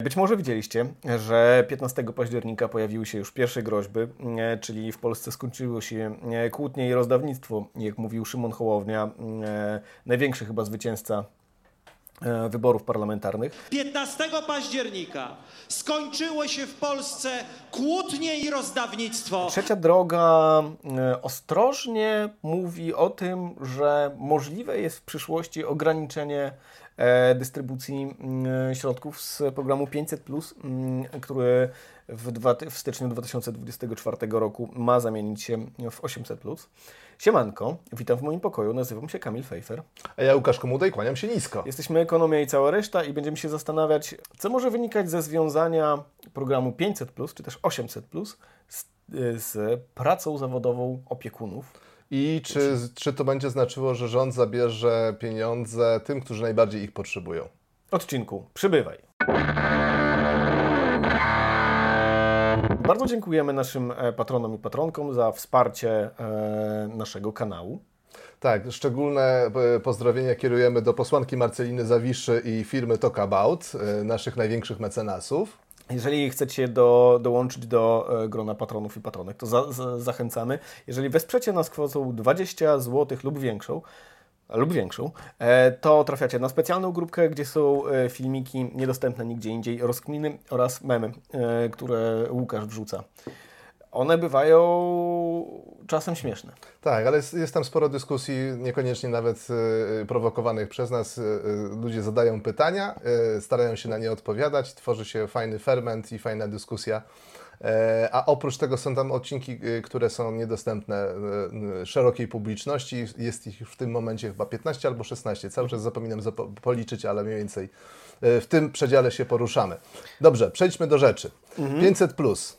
Być może widzieliście, że 15 października pojawiły się już pierwsze groźby, e, czyli w Polsce skończyło się e, kłótnie i rozdawnictwo, jak mówił Szymon Hołownia, e, największy chyba zwycięzca wyborów parlamentarnych. 15 października skończyło się w Polsce kłótnie i rozdawnictwo. Trzecia droga ostrożnie mówi o tym, że możliwe jest w przyszłości ograniczenie dystrybucji mm, środków z programu 500, mm, który w, dwa, w styczniu 2024 roku ma zamienić się w 800. Siemanko, witam w moim pokoju, nazywam się Kamil Fejfer. A ja Łukasz Komuda i kłaniam się nisko. Jesteśmy Ekonomia i cała reszta i będziemy się zastanawiać, co może wynikać ze związania programu 500, czy też 800 z, z pracą zawodową opiekunów i czy, czy to będzie znaczyło, że rząd zabierze pieniądze tym, którzy najbardziej ich potrzebują? Odcinku, przybywaj. Bardzo dziękujemy naszym e, patronom i patronkom za wsparcie e, naszego kanału. Tak, szczególne e, pozdrowienia kierujemy do posłanki Marceliny Zawiszy i firmy Talk About, naszych największych mecenasów. Jeżeli chcecie do, dołączyć do e, grona patronów i patronek, to za, za, zachęcamy. Jeżeli wesprzecie nas kwotą 20 zł lub większą, lub większą, e, to trafiacie na specjalną grupkę, gdzie są e, filmiki niedostępne nigdzie indziej, rozkminy oraz memy, które Łukasz wrzuca one bywają czasem śmieszne. Tak, ale jest, jest tam sporo dyskusji, niekoniecznie nawet y, prowokowanych przez nas. Y, ludzie zadają pytania, y, starają się na nie odpowiadać, tworzy się fajny ferment i fajna dyskusja. A oprócz tego są tam odcinki, które są niedostępne szerokiej publiczności. Jest ich w tym momencie chyba 15 albo 16. Cały czas zapominam policzyć, ale mniej więcej w tym przedziale się poruszamy. Dobrze, przejdźmy do rzeczy. Mhm. 500 plus.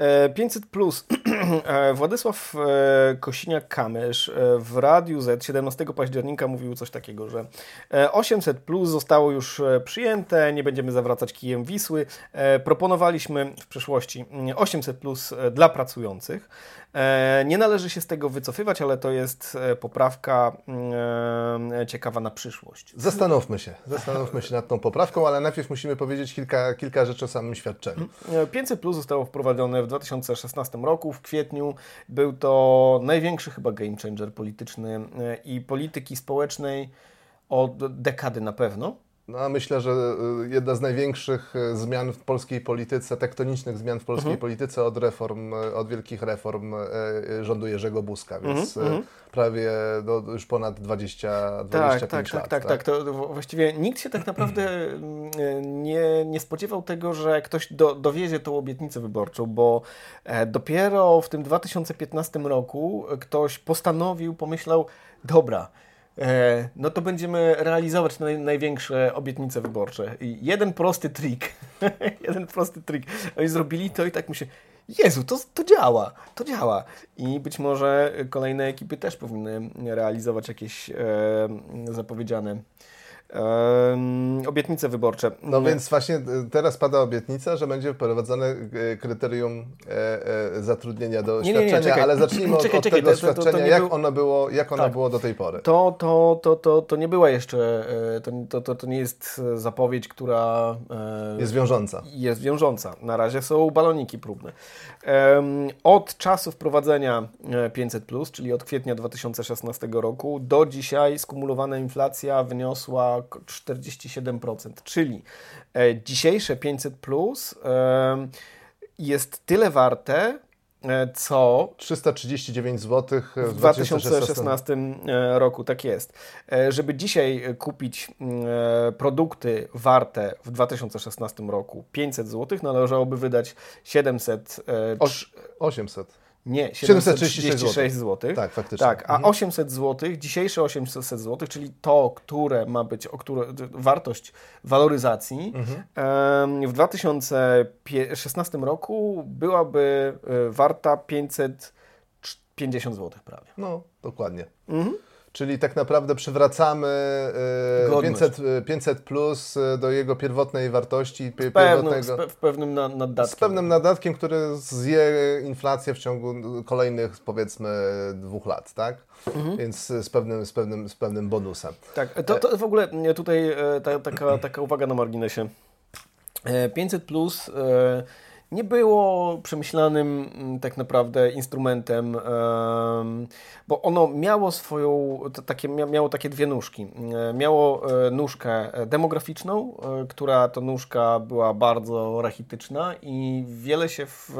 500 plus. E, Władysław e, Kosiniak-Kamysz e, w Radiu Z 17 października mówił coś takiego, że 800 plus zostało już przyjęte, nie będziemy zawracać kijem Wisły. Proponowaliśmy w przyszłości 800 plus dla pracujących. Nie należy się z tego wycofywać, ale to jest poprawka ciekawa na przyszłość. Zastanówmy się, zastanówmy się nad tą poprawką, ale najpierw musimy powiedzieć kilka, kilka rzeczy o samym świadczeniu. 500 plus zostało wprowadzone w 2016 roku, w kwietniu. Był to największy chyba game changer polityczny e, i polityki społecznej od dekady na pewno. No, myślę, że e, jedna z największych e, zmian w polskiej polityce, tektonicznych zmian w polskiej mhm. polityce od reform, od wielkich reform rządu Jerzego Buzka, więc mhm, mhm prawie no, już ponad 20, 25 tak, tak, lat. Tak, tak, tak. To właściwie nikt się tak naprawdę mm, nie, nie spodziewał tego, że ktoś do, dowiezie tą obietnicę wyborczą, bo e, dopiero w tym 2015 roku ktoś postanowił, pomyślał, dobra, no to będziemy realizować naj, największe obietnice wyborcze. I jeden prosty trik, jeden prosty trik. Oni zrobili to i tak mi się, Jezu, to, to działa, to działa. I być może kolejne ekipy też powinny realizować jakieś e, zapowiedziane obietnice wyborcze. No więc właśnie e, teraz pada obietnica, że będzie wprowadzone e, kryterium e, zatrudnienia do nie, świadczenia, nie, nie, ale zacznijmy czekaj, od, czekaj, tego to, świadczenia, to, to jak, był... ono było, jak ono tak. było do tej pory. To, to, to, to, to nie była jeszcze, to, to, to nie jest zapowiedź, która jest wiążąca. Jest wiążąca. Na razie są baloniki próbne. Od czasu wprowadzenia 500+, czyli od kwietnia 2016 roku, do dzisiaj skumulowana inflacja wyniosła 47%, czyli e, dzisiejsze 500 plus e, jest tyle warte, e, co 339 zł w 2016 roku, tak jest. Żeby dzisiaj kupić produkty warte w 2016 roku 500 zł, należałoby wydać 700 800 nie, 736 zł. Tak, faktycznie. Tak, a 800 mhm. zł, dzisiejsze 800 zł, czyli to, które ma być, o które, wartość waloryzacji, mhm. w 2016 roku byłaby e, warta 550 zł prawie. No, dokładnie. Mhm. Czyli tak naprawdę przywracamy 500, e, 500 e, plus e, do jego pierwotnej wartości. Z pewnym, z pewnym nadatkiem. Z pewnym nadatkiem, który zje inflację w ciągu powiedzmy powiedzmy dwóch lat, tak? Mhm. Więc z pewnym, z, pewnym, z pewnym bonusem. Tak, to, to w ogóle tutaj ta, taka, taka uwaga na marginesie. 500 plus nie było przemyślanym mm, tak naprawdę instrumentem, bo ono miało swoją, takie, miało takie dwie nóżki. E, miało e, nóżkę demograficzną, e, która to nóżka była bardzo rachityczna i wiele się w,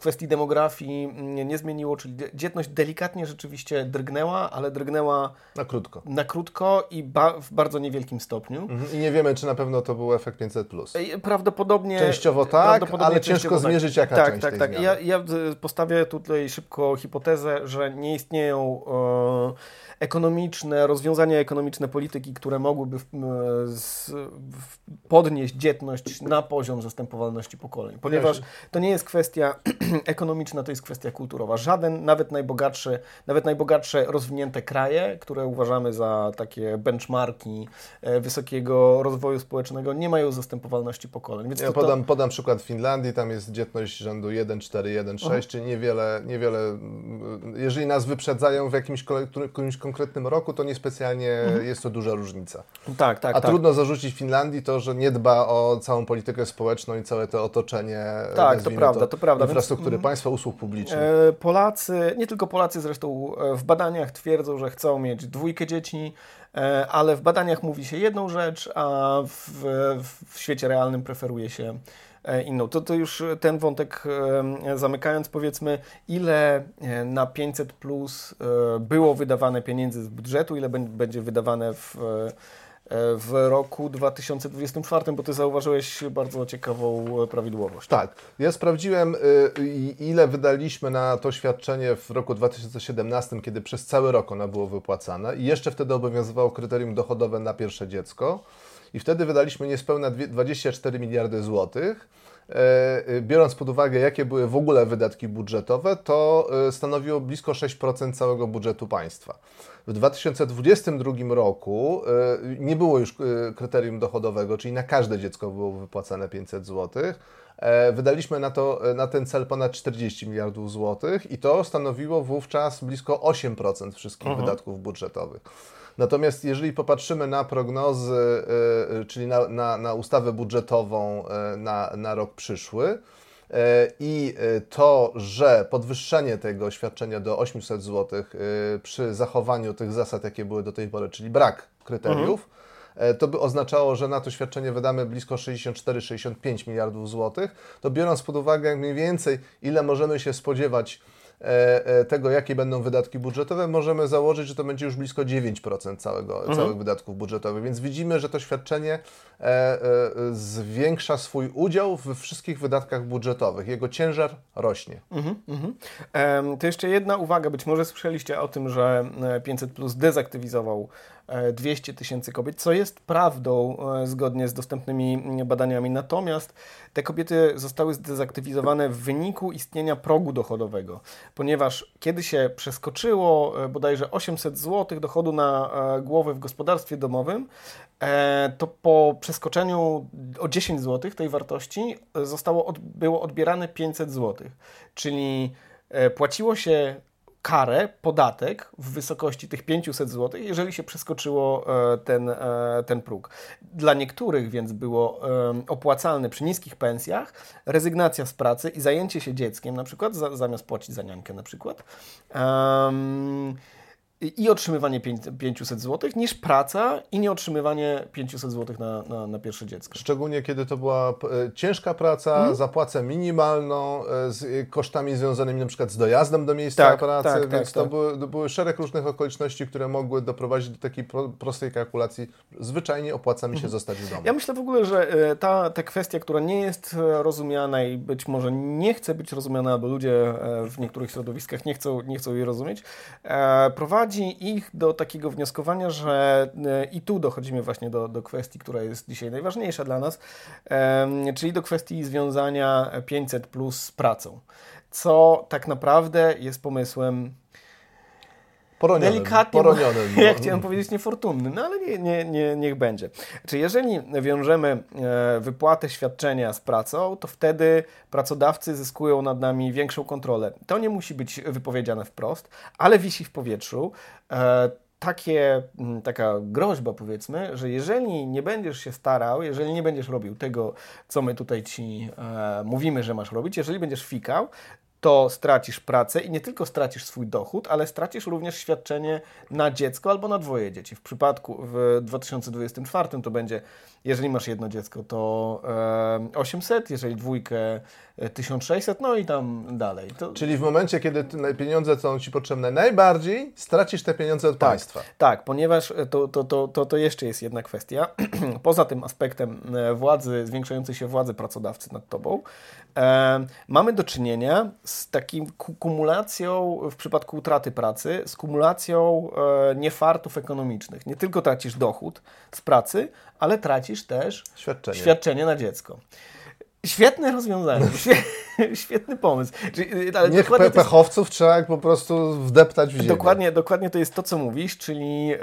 kwestii demografii mm, nie zmieniło, czyli dzietność delikatnie rzeczywiście drgnęła, ale drgnęła na krótko, na krótko i ba w bardzo niewielkim stopniu. Mhm. I nie wiemy, czy na pewno to był efekt 500+. Prawdopodobnie... Częściowo tak, prawdopodobnie ale ciężko tak. zmierzyć, jaka tak, część Tak, tak, tak. Ja, ja postawię tutaj szybko hipotezę, że nie istnieją... E, ekonomiczne, rozwiązania ekonomiczne polityki, które mogłyby podnieść dzietność na poziom zastępowalności pokoleń. Ponieważ to nie jest kwestia ekonomiczna, to jest kwestia kulturowa. Żaden, nawet najbogatszy, nawet najbogatsze rozwinięte kraje, które uważamy za takie benchmarki e, wysokiego rozwoju społecznego, nie mają zastępowalności pokoleń. Więc ja to, podam, to... podam przykład Finlandii, tam jest dzietność rzędu 1,4, 1,6, czyli niewiele, niewiele, jeżeli nas wyprzedzają w jakimś, jakimś konkretnym roku, to niespecjalnie mhm. jest to duża różnica. Tak, tak. A tak. trudno zarzucić Finlandii to, że nie dba o całą politykę społeczną i całe to otoczenie. Tak, to prawda, to, to prawda. Infrastruktury Więc, państwa, usług publicznych. E, Polacy, nie tylko Polacy zresztą e, w badaniach twierdzą, że chcą mieć dwójkę dzieci, e, ale w badaniach mówi się jedną rzecz, a w, w świecie realnym preferuje się inną. To, to już ten wątek e, zamykając, powiedzmy, ile e, na 500 plus było wydawane pieniędzy z budżetu, ile będzie wydawane w w roku 2024, bo ty zauważyłeś bardzo ciekawą prawidłowość. Tak. Ja sprawdziłem, ile wydaliśmy na to świadczenie w roku 2017, kiedy przez cały rok ono było wypłacane i jeszcze wtedy obowiązywało kryterium dochodowe na pierwsze dziecko i wtedy wydaliśmy niespełna 24 miliardy złotych. E, e, biorąc pod uwagę, jakie były w ogóle wydatki budżetowe, to e, stanowiło blisko 6% całego budżetu państwa. W 2022 roku nie było już kryterium dochodowego, czyli na każde dziecko było wypłacane 500 zł. Wydaliśmy na, to, na ten cel ponad 40 miliardów złotych i to stanowiło wówczas blisko 8% wszystkich mhm. wydatków budżetowych. Natomiast jeżeli popatrzymy na prognozy, e, e, czyli na, na, na ustawę budżetową e, na, na rok przyszły, i to, że podwyższenie tego świadczenia do 800 zł przy zachowaniu tych zasad, jakie były do tej pory, czyli brak kryteriów, mhm. To by oznaczało, że na to świadczenie wydamy blisko 64-65 miliardów złotych. To biorąc pod uwagę mniej więcej, ile możemy się spodziewać E, e, tego, jakie będą wydatki budżetowe, możemy założyć, że to będzie już blisko 9% całego, mhm. całych wydatków budżetowych. Więc widzimy, że to świadczenie e, zwiększa swój udział we wszystkich wydatkach budżetowych. Jego ciężar rośnie. Mhm, mhm. To jeszcze jedna uwaga. Być może słyszeliście o tym, że 500 Plus dezaktywizował 200 tysięcy kobiet, co jest prawdą zgodnie z dostępnymi badaniami. Natomiast te kobiety zostały zdezaktywizowane w wyniku istnienia progu dochodowego, ponieważ kiedy się przeskoczyło e, bodajże 800 zł dochodu na e, głowę w gospodarstwie domowym, e, to po przeskoczeniu o 10 zł tej wartości zostało, było odbierane 500 zł. Czyli płaciło się karę, podatek w wysokości tych 500 zł, jeżeli się przeskoczyło e, ten, e, ten próg. Dla niektórych więc było e, opłacalne przy niskich pensjach rezygnacja z pracy i zajęcie się dzieckiem, na przykład zamiast płacić za niankę na przykład. Um, i otrzymywanie 500 zł, niż praca i nie otrzymywanie 500 zł na, na, na pierwsze dziecko. Szczególnie kiedy to była e, ciężka praca, za płacę minimalną, e, z kosztami związanymi na przykład z dojazdem do miejsca tak, pracy, tak, tak więc tak, to, tak. Były, to były szereg różnych okoliczności, które mogły doprowadzić do takiej pro, prostej kalkulacji. Zwyczajnie opłaca mi się mm. zostać w domu. Ja myślę w ogóle, że e, ta, ta kwestia, która nie jest rozumiana i być może nie chce być rozumiana, bo ludzie w niektórych środowiskach nie chcą, nie chcą jej rozumieć, prowadzi prowadzi ich do takiego wnioskowania, że e, i tu dochodzimy właśnie do, do kwestii, która jest dzisiaj najważniejsza dla nas, czyli do kwestii związania 500 plus z pracą. Co tak naprawdę jest pomysłem Poronionym, delikatnie, poronionym. ja chciałem powiedzieć niefortunnym, no ale nie, nie, nie, niech będzie. Czy jeżeli wiążemy e, wypłatę świadczenia z pracą, to wtedy pracodawcy zyskują nad nami większą kontrolę. To nie musi być wypowiedziane wprost, ale wisi w powietrzu. E, takie, taka groźba, powiedzmy, że jeżeli nie będziesz się starał, jeżeli nie będziesz robił tego, co my tutaj ci e, mówimy, że masz robić, jeżeli będziesz fikał, to stracisz pracę i nie tylko stracisz swój dochód, ale stracisz również świadczenie na dziecko albo na dwoje dzieci. W przypadku w 2024 to będzie, jeżeli masz jedno dziecko, to e, 800, jeżeli dwójkę 1600, no i tam dalej. To... Czyli w momencie, kiedy pieniądze są Ci potrzebne najbardziej, stracisz te pieniądze od tak, państwa. Tak, ponieważ to, to, to, to, to jeszcze jest jedna kwestia. Poza tym aspektem władzy, zwiększającej się władzy pracodawcy nad Tobą, e, mamy do czynienia z takim kumulacją, w przypadku utraty pracy, z kumulacją e, niefartów ekonomicznych. Nie tylko tracisz dochód z pracy, ale tracisz też świadczenie, świadczenie na dziecko. Świetne rozwiązanie, świetny pomysł. Y, ale Niech pe pechowców jest... trzeba po prostu wdeptać w ziemię. Dokładnie, dokładnie to jest to, co mówisz, czyli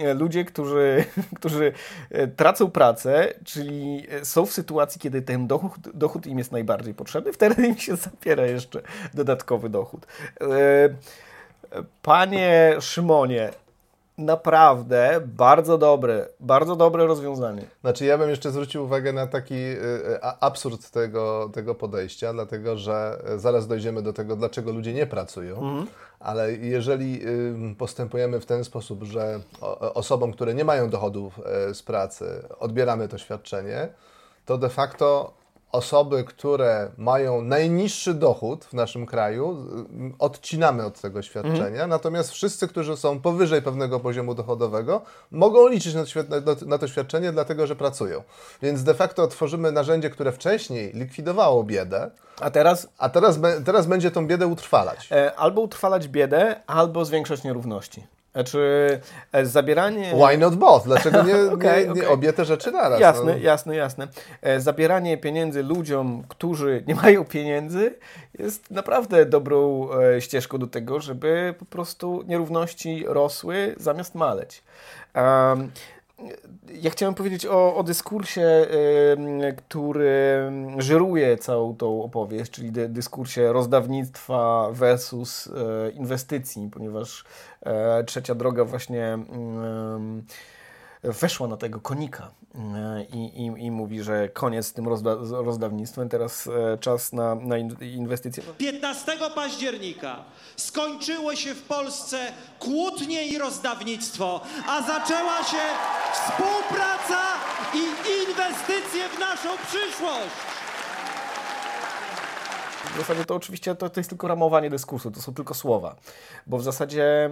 e, ludzie, którzy, którzy e, tracą pracę, czyli są w sytuacji, kiedy ten dochód, dochód im jest najbardziej potrzebny, wtedy im się zapiera jeszcze dodatkowy dochód. E, panie Szymonie, naprawdę bardzo dobre, bardzo dobre rozwiązanie. Znaczy ja bym jeszcze zwrócił uwagę na taki y, y, absurd tego, tego podejścia, dlatego że y, zaraz dojdziemy do tego, dlaczego ludzie nie pracują, mhm. ale jeżeli postępujemy w ten sposób, że osobom, które nie mają dochodów z pracy, odbieramy to świadczenie, to de facto osoby, które mają najniższy dochód w naszym kraju, odcinamy od tego świadczenia, mhm. natomiast wszyscy, którzy są powyżej pewnego poziomu dochodowego, mogą liczyć na, na, to świadczenie, dlatego że pracują. Więc de facto tworzymy narzędzie, które wcześniej likwidowało biedę, a teraz? A teraz, teraz będzie tą biedę utrwalać. E, albo utrwalać biedę, albo zwiększać nierówności. Znaczy, e, zabieranie. Why not both? Dlaczego nie, okay, nie, nie okay. obie te rzeczy naraz? Jasne, no. jasne, jasne. E, zabieranie pieniędzy ludziom, którzy nie mają pieniędzy, jest naprawdę dobrą e, ścieżką do tego, żeby po prostu nierówności rosły zamiast maleć. Um, ja chciałem powiedzieć o, o dyskursie, który żyruje całą tą opowieść, czyli dy, dyskursie rozdawnictwa versus y, inwestycji, ponieważ y, trzecia droga właśnie weszła na tego konika e, i, i, i mówi, że koniec z tym rozda rozdawnictwem, teraz e, czas na, na inwestycje. 15 października skończyło się w Polsce kłótnie i rozdawnictwo, a zaczęła się współpraca i inwestycje w naszą przyszłość. W zasadzie to oczywiście to, to jest tylko ramowanie dyskursu, to są tylko słowa, bo w zasadzie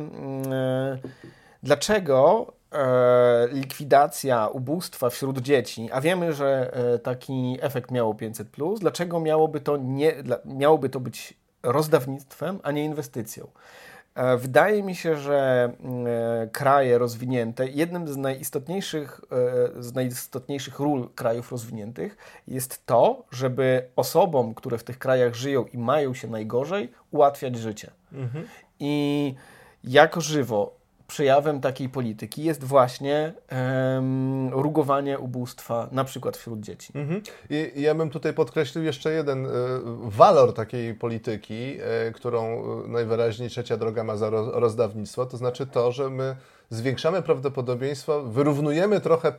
yy, dlaczego E, likwidacja ubóstwa wśród dzieci, a wiemy, że e, taki efekt miało 500, dlaczego miałoby to, nie, miałoby to być rozdawnictwem, a nie inwestycją? E, wydaje mi się, że kraje rozwinięte, jednym z najistotniejszych, z najistotniejszych ról krajów rozwiniętych jest to, żeby osobom, które w tych krajach żyją i mają się najgorzej, ułatwiać życie. Mhm. I jako żywo przejawem takiej polityki jest właśnie rugowanie ubóstwa, na przykład wśród dzieci. Mhm. I ja bym tutaj podkreślił jeszcze jeden y, walor takiej polityki, y, którą najwyraźniej trzecia droga ma za rozdawnictwo, to znaczy to, że my zwiększamy prawdopodobieństwo, wyrównujemy trochę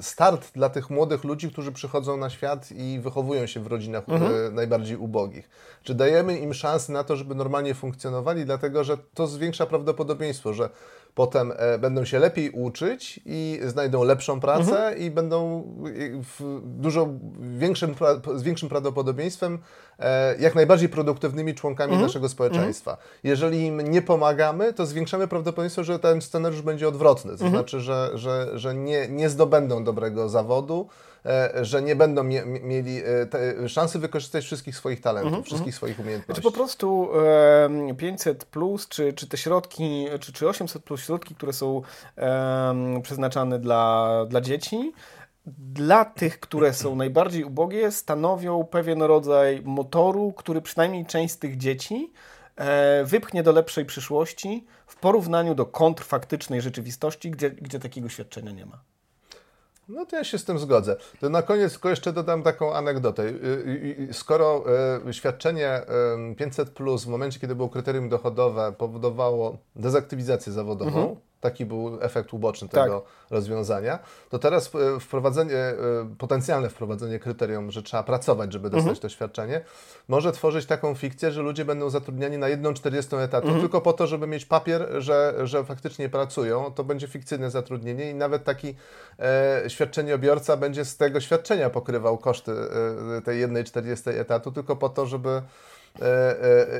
start dla tych młodych ludzi, którzy przychodzą na świat i wychowują się w rodzinach mhm. najbardziej ubogich. Czy dajemy im szansę na to, żeby normalnie funkcjonowali, dlatego że to zwiększa prawdopodobieństwo, że potem e, będą się lepiej uczyć i znajdą lepszą pracę mhm. i będą w dużo większym, z większym prawdopodobieństwem e, jak najbardziej produktywnymi członkami mhm. naszego społeczeństwa. Mhm. Jeżeli im nie pomagamy, to zwiększamy prawdopodobieństwo, że ten scenariusz będzie odwrotny, to mhm. znaczy, że, że, że nie, nie zdobędą dobrego zawodu, że nie będą mie mieli e, szansy wykorzystać wszystkich swoich talentów, -hmm. wszystkich swoich umiejętności. Czy po prostu 500 plus, czy, czy te środki, czy, czy 800 plus środki, które są przeznaczane dla, dla dzieci, dla tych, które są najbardziej ubogie, stanowią pewien rodzaj motoru, który przynajmniej część z tych dzieci e, wypchnie do lepszej przyszłości w porównaniu do kontrfaktycznej rzeczywistości, gdzie, gdzie takiego świadczenia nie ma. No to ja się z tym zgodzę. To na koniec tylko jeszcze dodam taką anegdotę. Y, y, y, Skoro świadczenie e, 500 plus w momencie, kiedy było kryterium dochodowe, powodowało dezaktywizację zawodową, taki był efekt uboczny Tak. tego rozwiązania, to teraz e, wprowadzenie, e, potencjalne wprowadzenie kryterium, że trzeba pracować, żeby dostać to świadczenie, może tworzyć taką fikcję, że ludzie będą zatrudniani na jedną 40 etatu, tylko po to, żeby mieć papier, że, że faktycznie pracują. To będzie fikcyjne zatrudnienie i nawet taki e, świadczeniobiorca będzie z tego świadczenia pokrywał koszty e, tej jednej 40 etatu, tylko po to, żeby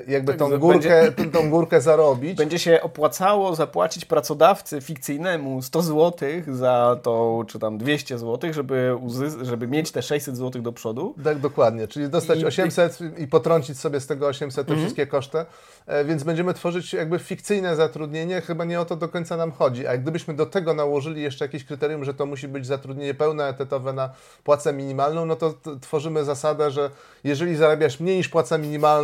jakby Tak, tą górkę, tą, tą górkę zarobić. Będzie się opłacało zapłacić pracodawcy fikcyjnemu 100 zł za to, czy tam 200 zł, żeby, żeby mieć te 600 zł do przodu. Tak, dokładnie. Czyli dostać I- 800 i potrącić sobie z tego 800 Mhm. te wszystkie koszty, e, więc będziemy tworzyć jakby fikcyjne zatrudnienie, chyba nie o to do końca nam chodzi. A gdybyśmy do tego nałożyli jeszcze jakieś kryterium, że to musi być zatrudnienie pełnoetatowe na płacę minimalną, no to tworzymy zasadę, że jeżeli zarabiasz mniej niż płaca minimalna,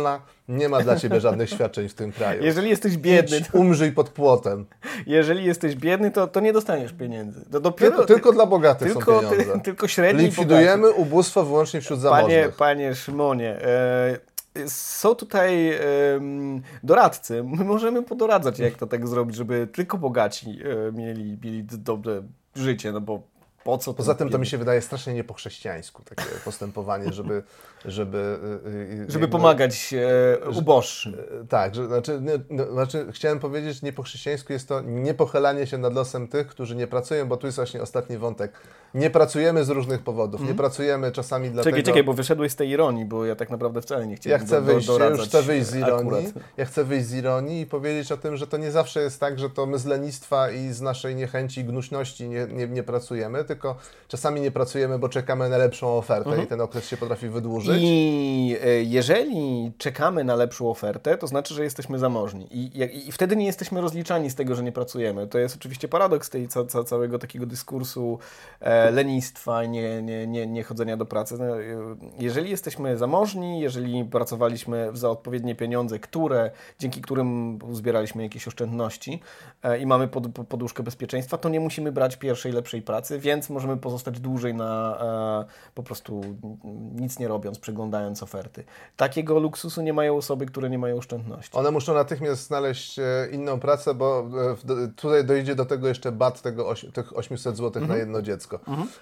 nie ma dla Ciebie żadnych świadczeń w tym kraju. Jeżeli jesteś biedny, Idź, umrzyj pod płotem. jeżeli jesteś biedny, to, to nie dostaniesz pieniędzy. To dopiero, Tylko, tylko dla bogatych tylko, są pieniądze. ty, tylko średni Likwidujemy ubóstwo wyłącznie wśród Panie, zamożnych. panie Szymonie, e, są tutaj doradcy. My możemy podoradzać, jak to tak zrobić, żeby tylko bogaci e, mieli, mieli dobre życie, no bo po co? Poza tym to mi się wydaje strasznie nie po chrześcijańsku takie postępowanie, żeby... Żeby, y, y, Żeby jakby- pomagać e, uboższym. E, Tak, że, znaczy, no, znaczy chciałem powiedzieć, że nie po chrześcijańsku jest to niepochylanie się nad losem tych, którzy nie pracują, bo tu jest właśnie ostatni wątek. Nie pracujemy z różnych powodów, nie pracujemy czasami dlatego... Czekaj, czekaj, bo wyszedłeś z tej ironii, bo ja tak naprawdę wcale nie Ja chciałem chcę do, do, wyjść, ja już chcę wyjść z ironii. akurat. Ja chcę wyjść z ironii i powiedzieć o tym, że to nie zawsze jest tak, że to my z lenistwa i z naszej niechęci i gnuśności nie, nie, nie pracujemy, tylko czasami nie pracujemy, bo czekamy na lepszą ofertę i ten okres się potrafi wydłużyć. Mhm. I e, jeżeli czekamy na lepszą ofertę, to znaczy, że jesteśmy zamożni. I, jak- I wtedy nie jesteśmy rozliczani z tego, że nie pracujemy. To jest oczywiście paradoks tej ca, ca, całego takiego dyskursu e, lenistwa i nie, nie, nie, nie chodzenia do pracy. No, e, jeżeli jesteśmy zamożni, jeżeli pracowaliśmy za odpowiednie pieniądze, które, dzięki którym uzbieraliśmy jakieś oszczędności e, i mamy pod- poduszkę bezpieczeństwa, to nie musimy brać pierwszej, lepszej pracy, więc możemy pozostać dłużej na e, po prostu nic nie robiąc, przeglądając oferty. Takiego luksusu nie mają osoby, które nie mają oszczędności. One muszą natychmiast znaleźć e, inną pracę, bo e, w- tutaj dojdzie do tego jeszcze bat tego oś, tych 800 zł na jedno dziecko.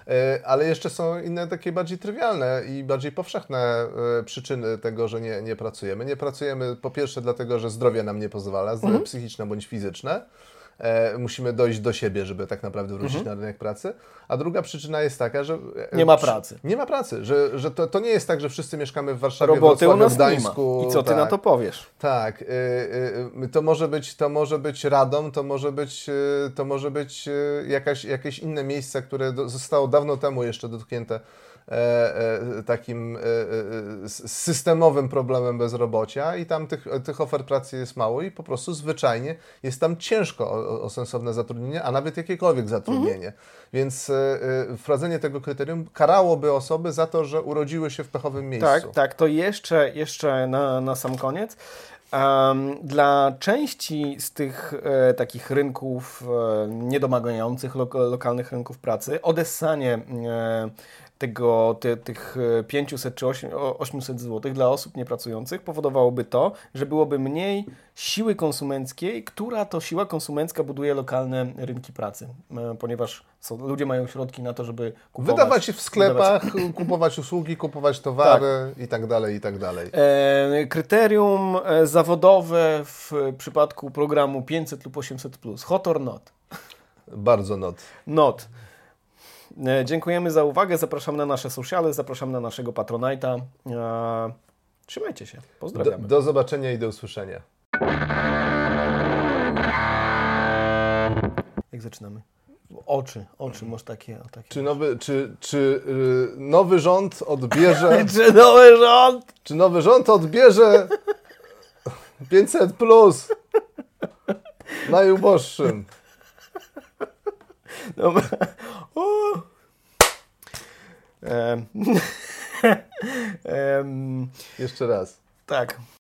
E, Ale jeszcze są inne takie bardziej trywialne i bardziej powszechne e, przyczyny tego, że nie, nie pracujemy. Nie pracujemy po pierwsze dlatego, że zdrowie nam nie pozwala, zdrowie psychiczne bądź fizyczne. E, musimy dojść do siebie, żeby tak naprawdę wrócić na rynek pracy. A druga przyczyna jest taka, że. e, Nie ma pracy. Nie ma pracy, że, że to, to nie jest tak, że wszyscy mieszkamy w Warszawie, Roboty u Wrocławiu, nas nie ma. Gdańsku. I co ty tak. na to powiesz? Tak, y, y, y, to może być, to może być Radom, to może być, y, to może być y, jakaś, jakieś inne miejsce, które do, zostało dawno temu jeszcze dotknięte takim e, e, s- systemowym problemem bezrobocia i tam tych, tych ofert pracy jest mało i po prostu zwyczajnie jest tam ciężko o, o sensowne zatrudnienie, a nawet jakiekolwiek zatrudnienie. Więc e, e, wprowadzenie tego kryterium karałoby osoby za to, że urodziły się w pechowym miejscu. Tak, tak, to jeszcze, jeszcze na, na sam koniec. Em, dla części z tych e, takich rynków e, niedomagających lok, lokalnych rynków pracy, odessanie e, tego, ty, tych e, 500 czy 8, o- 800 zł dla osób niepracujących powodowałoby to, że byłoby mniej siły konsumenckiej, która to siła konsumencka buduje lokalne rynki pracy, e, ponieważ są, ludzie mają środki na to, żeby kupować. Wydawać się w sklepach, wydawać- kupować usługi, kupować towary i tak dalej, i tak dalej. E, kryterium e, zawodowe w przypadku programu 500 lub 800. Hot or not? Bardzo not. Not. E, dziękujemy za uwagę. Zapraszam na nasze sociale, zapraszam na naszego Patronite'a. E, trzymajcie się. Do, Pozdrawiamy. do zobaczenia i do usłyszenia. Jak zaczynamy? Oczy, oczy, masz takie. Takie. Czy nowy, czy, czy y, nowy rząd odbierze, Czy nowy rząd? czy nowy rząd odbierze 500 plus najuboższym? Dobra. Jeszcze raz. tak.